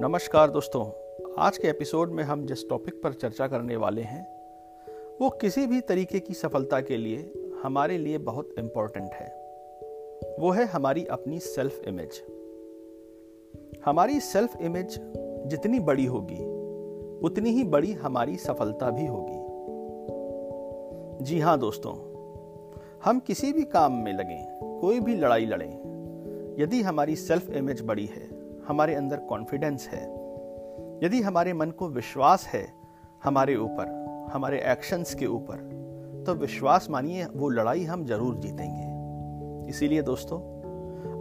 नमस्कार दोस्तों, आज के एपिसोड में हम जिस टॉपिक पर चर्चा करने वाले हैं, वो किसी भी तरीके की सफलता के लिए हमारे लिए बहुत इम्पोर्टेंट है। वो है हमारी अपनी सेल्फ इमेज हमारी सेल्फ इमेज जितनी बड़ी होगी, उतनी ही बड़ी हमारी सफलता भी होगी। जी हाँ दोस्तों, हम किसी भी काम में लगें, कोई भी लड़ाई लड़ें, यदि हमारी सेल्फ इमेज बड़ी है हमारे अंदर कॉन्फिडेंस है। यदि हमारे मन को विश्वास है हमारे ऊपर, हमारे एक्शंस के ऊपर तो विश्वास मानिए वो लड़ाई हम ज़रूर जीतेंगे। इसीलिए दोस्तों,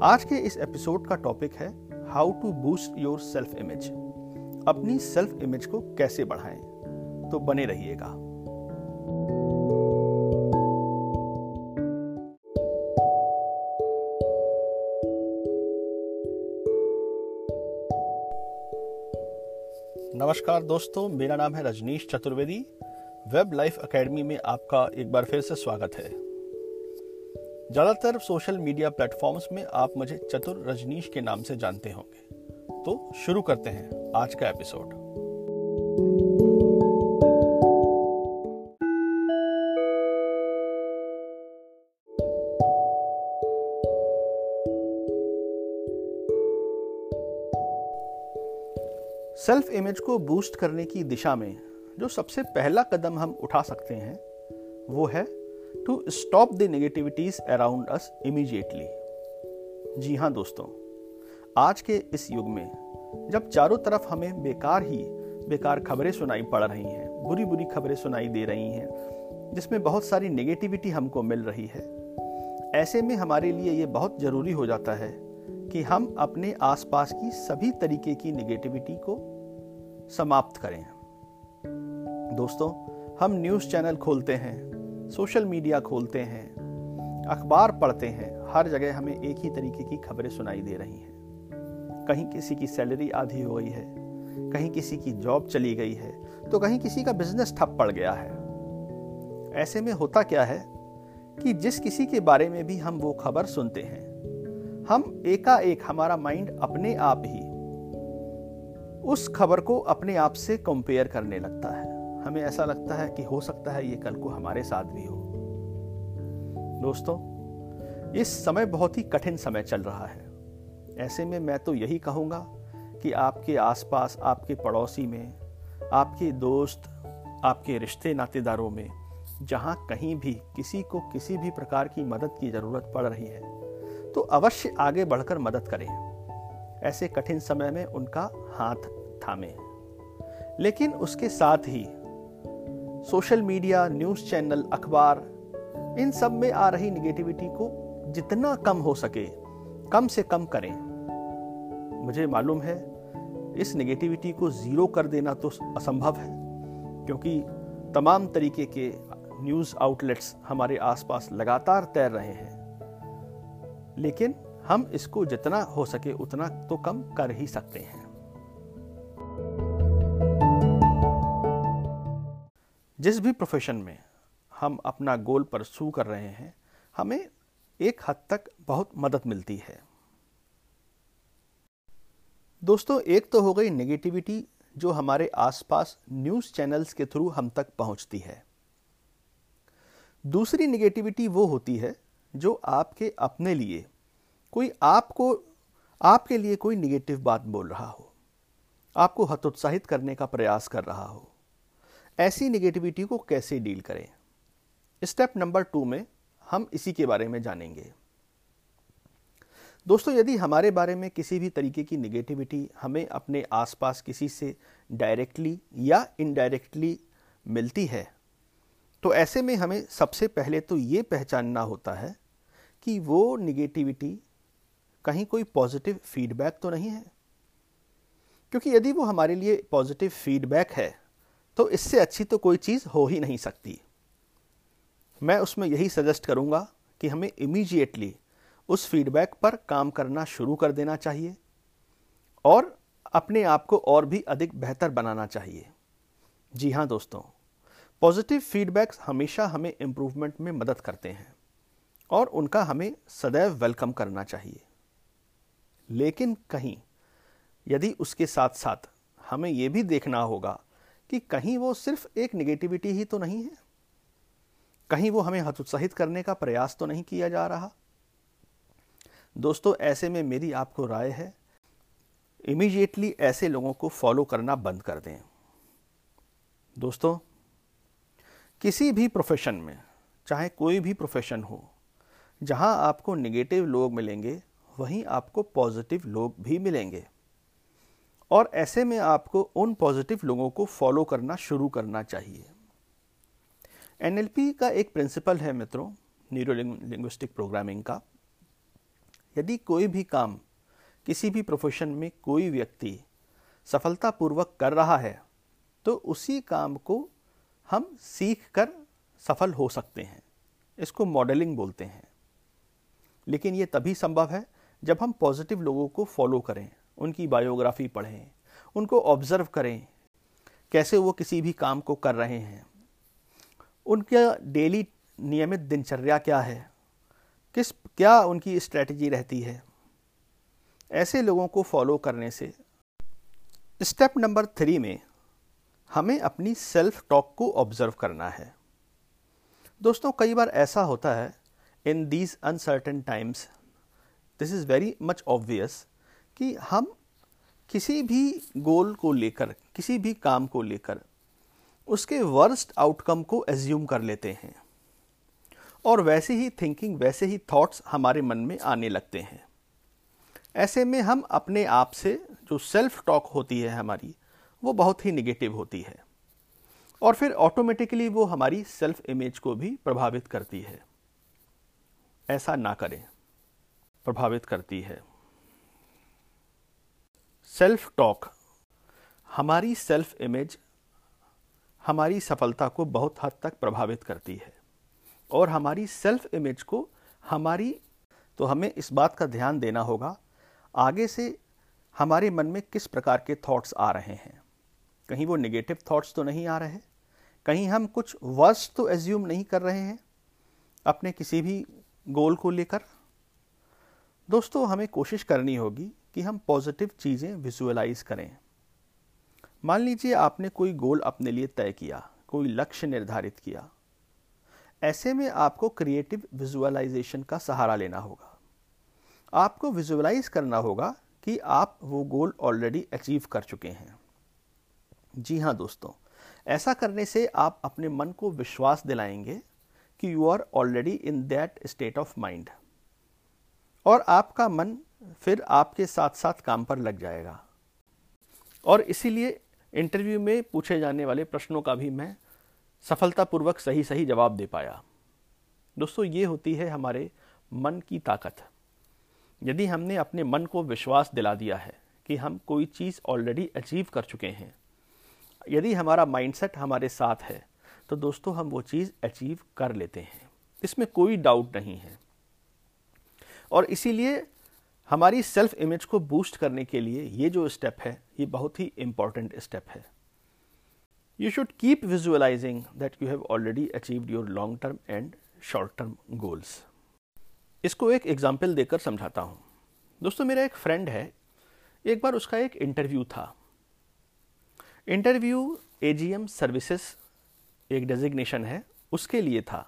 आज के इस एपिसोड का टॉपिक है how to boost your self image अपनी सेल्फ इमेज को कैसे बढ़ाएँ? तो बने रहिएगा। नमस्कार दोस्तों, मेरा नाम है Rajneesh Chaturvedi. Web Life Academy में आपका एक बार फिर से स्वागत है। ज़्यादातर सोशल मीडिया प्लेटफॉर्म्स में आप मुझे चतुर रजनीश के नाम से जानते होंगे। तो शुरू करते हैं आज का एपिसोड। इमेज को बूस्ट करने की दिशा में जो सबसे पहला कदम हम उठा सकते हैं, वो है to stop the negativities around us immediately जी हाँ दोस्तों, आज के इस युग में जब चारों तरफ़ हमें बेकार ही बेकार खबरें सुनाई पड़ रही हैं बुरी बुरी खबरें सुनाई दे रही हैं, जिसमें बहुत सारी नेगेटिविटी हमको मिल रही है, ऐसे में हमारे लिए ये बहुत ज़रूरी हो जाता है कि हम अपने आसपास की सभी तरीके की निगेटिविटी को समाप्त करें। दोस्तों, हम न्यूज़ चैनल खोलते हैं, सोशल मीडिया खोलते हैं, अखबार पढ़ते हैं, हर जगह हमें एक ही तरीके की खबरें सुनाई दे रही हैं। कहीं किसी की सैलरी आधी हो गई है, कहीं किसी की जॉब चली गई है तो कहीं किसी का बिज़नेस ठप पड़ गया है। ऐसे में होता क्या है कि जिस किसी के बारे में भी हम वो खबर सुनते हैं, हम एकाएक हमारा माइंड अपने आप ही उस खबर को अपने आप से कंपेयर करने लगता है। हमें ऐसा लगता है कि हो सकता है ये कल को हमारे साथ भी हो। दोस्तों इस समय बहुत ही कठिन समय चल रहा है। ऐसे में मैं तो यही कहूँगा कि आपके आसपास, आपके पड़ोसी में, आपके दोस्त, आपके रिश्ते नातेदारों में, जहाँ कहीं भी किसी को किसी भी प्रकार की मदद की ज़रूरत पड़ रही है तो अवश्य आगे बढ़कर मदद करें। ऐसे कठिन समय में उनका हाथ थामे। लेकिन उसके साथ ही सोशल मीडिया, न्यूज़ चैनल, अखबार, इन सब में आ रही निगेटिविटी को जितना कम हो सके, कम से कम करें। मुझे मालूम है, इस नेगेटिविटी को ज़ीरो कर देना तो असंभव है, क्योंकि तमाम तरीके के न्यूज़ आउटलेट्स हमारे आसपास लगातार तैर रहे हैं। लेकिन हम इसको जितना हो सके उतना तो कम कर ही सकते हैं। जिस भी प्रोफेशन में हम अपना गोल परसू कर रहे हैं, हमें एक हद तक बहुत मदद मिलती है। दोस्तों, एक तो हो गई नेगेटिविटी जो हमारे आसपास न्यूज़ चैनल्स के थ्रू हम तक पहुँचती है। दूसरी नेगेटिविटी वो होती है जो आपके अपने लिए कोई आपको, आपके लिए कोई निगेटिव बात बोल रहा हो, आपको हतोत्साहित करने का प्रयास कर रहा हो, ऐसी निगेटिविटी को कैसे डील करें? स्टेप नंबर टू में हम इसी के बारे में जानेंगे। दोस्तों, यदि हमारे बारे में किसी भी तरीके की निगेटिविटी हमें अपने आसपास किसी से डायरेक्टली या इनडायरेक्टली मिलती है तो ऐसे में हमें सबसे पहले तो ये पहचानना होता है कि वो निगेटिविटी कहीं कोई पॉजिटिव फीडबैक तो नहीं है? क्योंकि यदि वो हमारे लिए पॉजिटिव फीडबैक है तो इससे अच्छी तो कोई चीज़ हो ही नहीं सकती। मैं उसमें यही सजेस्ट करूँगा कि हमें इमीजिएटली उस फीडबैक पर काम करना शुरू कर देना चाहिए और अपने आप को और भी अधिक बेहतर बनाना चाहिए। जी हाँ दोस्तों पॉजिटिव फीडबैक्स हमेशा हमें इम्प्रूवमेंट में मदद करते हैं और उनका हमें सदैव वेलकम करना चाहिए। लेकिन कहीं, यदि उसके साथ साथ हमें यह भी देखना होगा कि कहीं वो सिर्फ़ एक निगेटिविटी ही तो नहीं है। कहीं वो हमें हतोत्साहित करने का प्रयास तो नहीं किया जा रहा। दोस्तों, ऐसे में मेरी आपको राय है इमीडिएटली ऐसे लोगों को फॉलो करना बंद कर दें। दोस्तों, किसी भी प्रोफेशन में, चाहे कोई भी प्रोफेशन हो, जहाँ आपको निगेटिव लोग मिलेंगे वहीं आपको पॉजिटिव लोग भी मिलेंगे। और ऐसे में आपको उन पॉजिटिव लोगों को फॉलो करना शुरू करना चाहिए। एनएलपी का एक प्रिंसिपल है मित्रों न्यूरो लिंग्विस्टिक प्रोग्रामिंग का। यदि कोई भी काम, किसी भी प्रोफेशन में कोई व्यक्ति सफलतापूर्वक कर रहा है तो उसी काम को हम सीख कर सफल हो सकते हैं। इसको मॉडलिंग बोलते हैं। लेकिन ये तभी संभव है जब हम पॉजिटिव लोगों को फॉलो करें, उनकी बायोग्राफी पढ़ें, उनको ऑब्ज़र्व करें, कैसे वो किसी भी काम को कर रहे हैं, उनका डेली नियमित दिनचर्या क्या है, किस, क्या उनकी स्ट्रेटजी रहती है, ऐसे लोगों को फॉलो करने से। स्टेप नंबर थ्री में हमें अपनी सेल्फ टॉक को ऑब्ज़र्व करना है। दोस्तों, कई बार ऐसा होता है in these uncertain times this is very much obvious कि हम किसी भी गोल को लेकर, किसी भी काम को लेकर, उसके वर्स्ट आउटकम को एज्यूम कर लेते हैं। और वैसे ही थिंकिंग वैसे ही थॉट्स हमारे मन में आने लगते हैं। ऐसे में हम अपने आप से जो सेल्फ टॉक होती है हमारी, वो बहुत ही निगेटिव होती है। और फिर ऑटोमेटिकली वो हमारी सेल्फ इमेज को भी प्रभावित करती है। ऐसा ना करें। प्रभावित करती है। सेल्फ टॉक हमारी सेल्फ इमेज हमारी सफलता को बहुत हद तक प्रभावित करती है और हमारी सेल्फ इमेज को हमारी तो हमें इस बात का ध्यान देना होगा, आगे से हमारे मन में किस प्रकार के थॉट्स आ रहे हैं। कहीं वो नेगेटिव थॉट्स तो नहीं आ रहे कहीं हम कुछ वर्स तो एज्यूम नहीं कर रहे हैं, अपने किसी भी गोल को लेकर। दोस्तों, हमें कोशिश करनी होगी कि हम पॉजिटिव चीज़ें विजुअलाइज करें। मान लीजिए आपने कोई गोल अपने लिए तय किया, कोई लक्ष्य निर्धारित किया। ऐसे में आपको क्रिएटिव विजुअलाइजेशन का सहारा लेना होगा। आपको विजुअलाइज करना होगा कि आप वो गोल ऑलरेडी अचीव कर चुके हैं। जी हाँ दोस्तों, ऐसा करने से आप अपने मन को विश्वास दिलाएँगे कि you are already in that state of mind और आपका मन फिर आपके साथ साथ काम पर लग जाएगा। और इसीलिए इंटरव्यू में पूछे जाने वाले प्रश्नों का भी मैं सफलतापूर्वक सही सही जवाब दे पाया। दोस्तों, ये होती है हमारे मन की ताकत। यदि हमने अपने मन को विश्वास दिला दिया है कि हम कोई चीज़ ऑलरेडी अचीव कर चुके हैं, यदि हमारा माइंडसेट हमारे साथ है तो दोस्तों हम वो चीज़ अचीव कर लेते हैं। इसमें कोई डाउट नहीं है। और इसीलिए हमारी सेल्फ इमेज को बूस्ट करने के लिए ये जो स्टेप है, ये बहुत ही इंपॉर्टेंट स्टेप है। You should keep visualizing that you have already achieved your long term and short term goals इसको एक एग्ज़ाम्पल देकर समझाता हूँ। दोस्तों, मेरा एक फ्रेंड है। एक बार उसका एक इंटरव्यू था। इंटरव्यू एजीएम सर्विसेज़ एक डेजिग्नेशन है, उसके लिए था।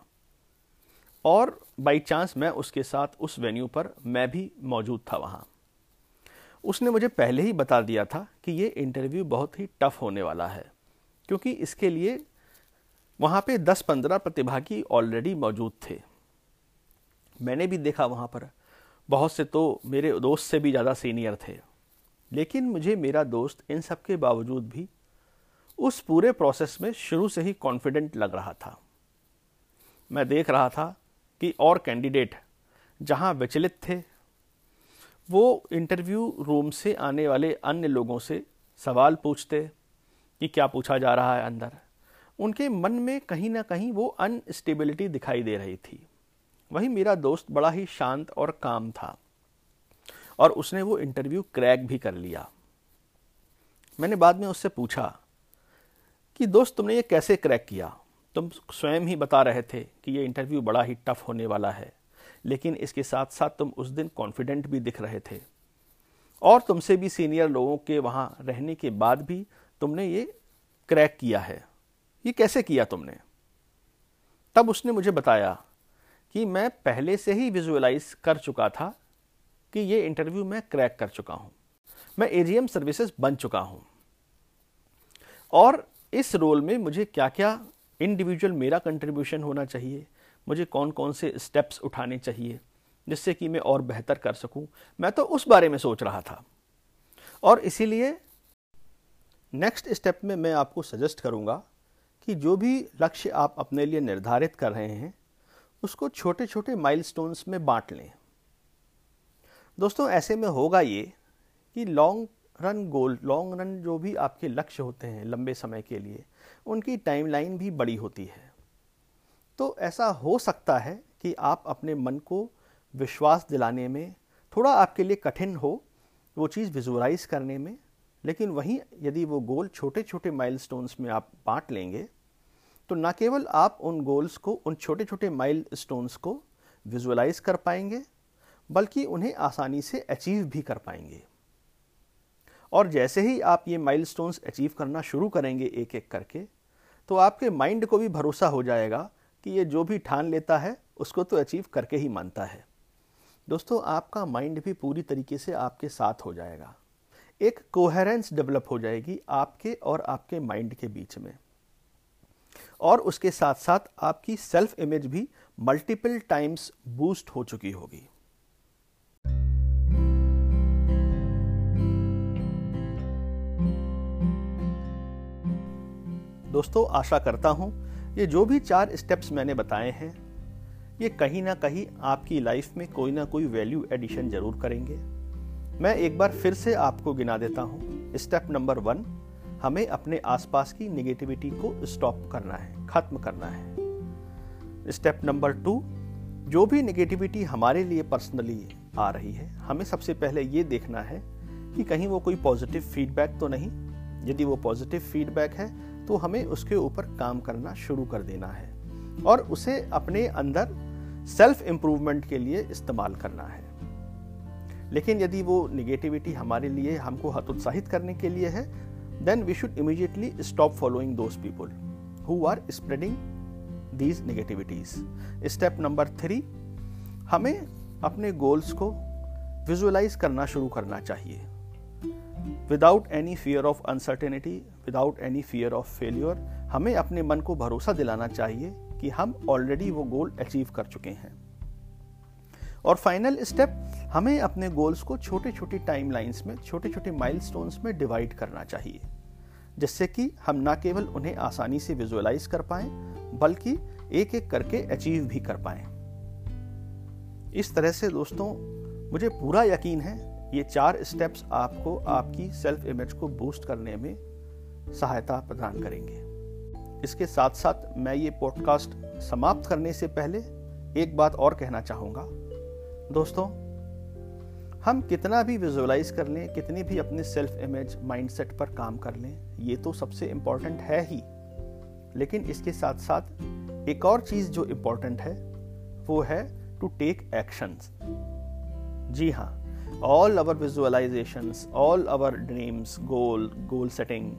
और बाई चांस मैं उसके साथ उस वेन्यू पर मैं भी मौजूद था वहाँ। उसने मुझे पहले ही बता दिया था कि ये इंटरव्यू बहुत ही टफ होने वाला है, क्योंकि इसके लिए वहाँ पे 10-15 प्रतिभागी ऑलरेडी मौजूद थे। मैंने भी देखा वहाँ पर। बहुत से तो मेरे दोस्त से भी ज़्यादा सीनियर थे। लेकिन मुझे मेरा दोस्त इन सब के बावजूद भी उस पूरे प्रोसेस में शुरू से ही कॉन्फिडेंट लग रहा था। मैं देख रहा था कि और कैंडिडेट जहाँ विचलित थे, वो इंटरव्यू रूम से आने वाले अन्य लोगों से सवाल पूछते कि क्या पूछा जा रहा है अंदर। उनके मन में कहीं ना कहीं वो अनस्टेबिलिटी दिखाई दे रही थी। वहीं मेरा दोस्त बड़ा ही शांत और काम था और उसने वो इंटरव्यू क्रैक भी कर लिया। मैंने बाद में उससे पूछा कि, दोस्त, तुमने ये कैसे क्रैक किया? तुम स्वयं ही बता रहे थे कि ये इंटरव्यू बड़ा ही टफ होने वाला है। लेकिन इसके साथ साथ तुम उस दिन कॉन्फिडेंट भी दिख रहे थे। और तुमसे भी सीनियर लोगों के वहाँ रहने के बाद भी तुमने ये क्रैक किया है। ये कैसे किया तुमने? तब उसने मुझे बताया कि मैं पहले से ही विजुअलाइज कर चुका था कि ये इंटरव्यू मैं क्रैक कर चुका हूँ। मैं एजीएम सर्विसेज़ बन चुका हूँ। और इस रोल में मुझे क्या क्या इंडिविजुअल मेरा कंट्रीब्यूशन होना चाहिए। मुझे कौन कौन से स्टेप्स उठाने चाहिए, जिससे कि मैं और बेहतर कर सकूँ। मैं तो उस बारे में सोच रहा था। और इसीलिए नेक्स्ट स्टेप में मैं आपको सजेस्ट करूँगा कि जो भी लक्ष्य आप अपने लिए निर्धारित कर रहे हैं, उसको छोटे छोटे माइलस्टोन्स में बांट लें। दोस्तों, ऐसे में होगा ये कि long run goal long run जो भी आपके लक्ष्य होते हैं लंबे समय के लिए, उनकी टाइमलाइन भी बड़ी होती है। तो ऐसा हो सकता है कि आप अपने मन को विश्वास दिलाने में थोड़ा आपके लिए कठिन हो, वो चीज़ विजुअलाइज करने में, लेकिन वहीं यदि वो गोल छोटे छोटे माइलस्टोन्स में आप बांट लेंगे तो न केवल आप उन गोल्स को, उन छोटे छोटे माइल स्टोन्स को विजुअलाइज कर पाएँगे, बल्कि उन्हें आसानी से अचीव भी कर पाएँगे। और जैसे ही आप ये माइल अचीव करना शुरू करेंगे एक एक करके तो आपके माइंड को भी भरोसा हो जाएगा कि ये जो भी ठान लेता है, उसको तो अचीव करके ही मानता है। दोस्तों, आपका माइंड भी पूरी तरीके से आपके साथ हो जाएगा। एक कोहेरेंस डेवलप हो जाएगी आपके और आपके माइंड के बीच में। और उसके साथ साथ आपकी सेल्फ इमेज भी मल्टीपल टाइम्स बूस्ट हो चुकी होगी। दोस्तों, आशा करता हूँ ये जो भी चार स्टेप्स मैंने बताए हैं, ये कहीं ना कहीं आपकी लाइफ में कोई ना कोई वैल्यू एडिशन ज़रूर करेंगे। मैं एक बार फिर से आपको गिना देता हूँ स्टेप नंबर वन हमें अपने आसपास की निगेटिविटी को स्टॉप करना है, खत्म करना है। स्टेप नंबर टू जो भी निगेटिविटी हमारे लिए पर्सनली आ रही है, हमें सबसे पहले ये देखना है कि कहीं वो कोई पॉजिटिव फीडबैक तो नहीं। यदि वो पॉजिटिव फीडबैक है तो हमें उसके ऊपर काम करना शुरू कर देना है और उसे अपने अंदर सेल्फ इंप्रूवमेंट के लिए इस्तेमाल करना है। लेकिन यदि वो निगेटिविटी हमारे लिए, हमको हतोत्साहित करने के लिए है then we should immediately stop following those people who are spreading these negativities step number three हमें अपने गोल्स को विजुअलाइज करना शुरू करना चाहिए। Without any fear of uncertainty without any fear of failure हमें अपने मन को भरोसा दिलाना चाहिए कि हम ऑलरेडी वो गोल अचीव कर चुके हैं। और फाइनल स्टेप हमें अपने गोल्स को छोटे छोटे टाइम में छोटे छोटे माइलस्टोन्स में डिवाइड करना चाहिए, जिससे कि हम ना केवल उन्हें आसानी से विजुअलाइज कर पाए, बल्कि एक एक करके अचीव भी कर पाए। इस तरह से दोस्तों, मुझे पूरा यकीन है, ये चार स्टेप्स आपको, आपकी सेल्फ इमेज को बूस्ट करने में सहायता प्रदान करेंगे। इसके साथ साथ मैं ये पॉडकास्ट समाप्त करने से पहले एक बात और कहना चाहूँगा। दोस्तों, हम कितना भी विजुअलाइज कर लें, कितनी भी अपने सेल्फ इमेज माइंडसेट पर काम कर लें, ये तो सबसे इंपॉर्टेंट है ही। लेकिन इसके साथ साथ एक और चीज़ जो इंपॉर्टेंट है, वो है टू टेक एक्शंस जी हाँ all our visualizations all our dreams goal goal setting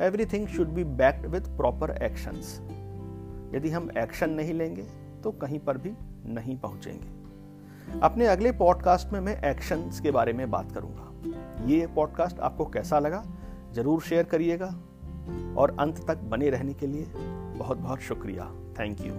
everything should be backed with proper actions यदि हम एक्शन नहीं लेंगे तो कहीं पर भी नहीं पहुँचेंगे। अपने अगले पॉडकास्ट में मैं एक्शंस के बारे में बात करूँगा। ये पॉडकास्ट आपको कैसा लगा, ज़रूर शेयर करिएगा। और अंत तक बने रहने के लिए बहुत बहुत शुक्रिया। Thank you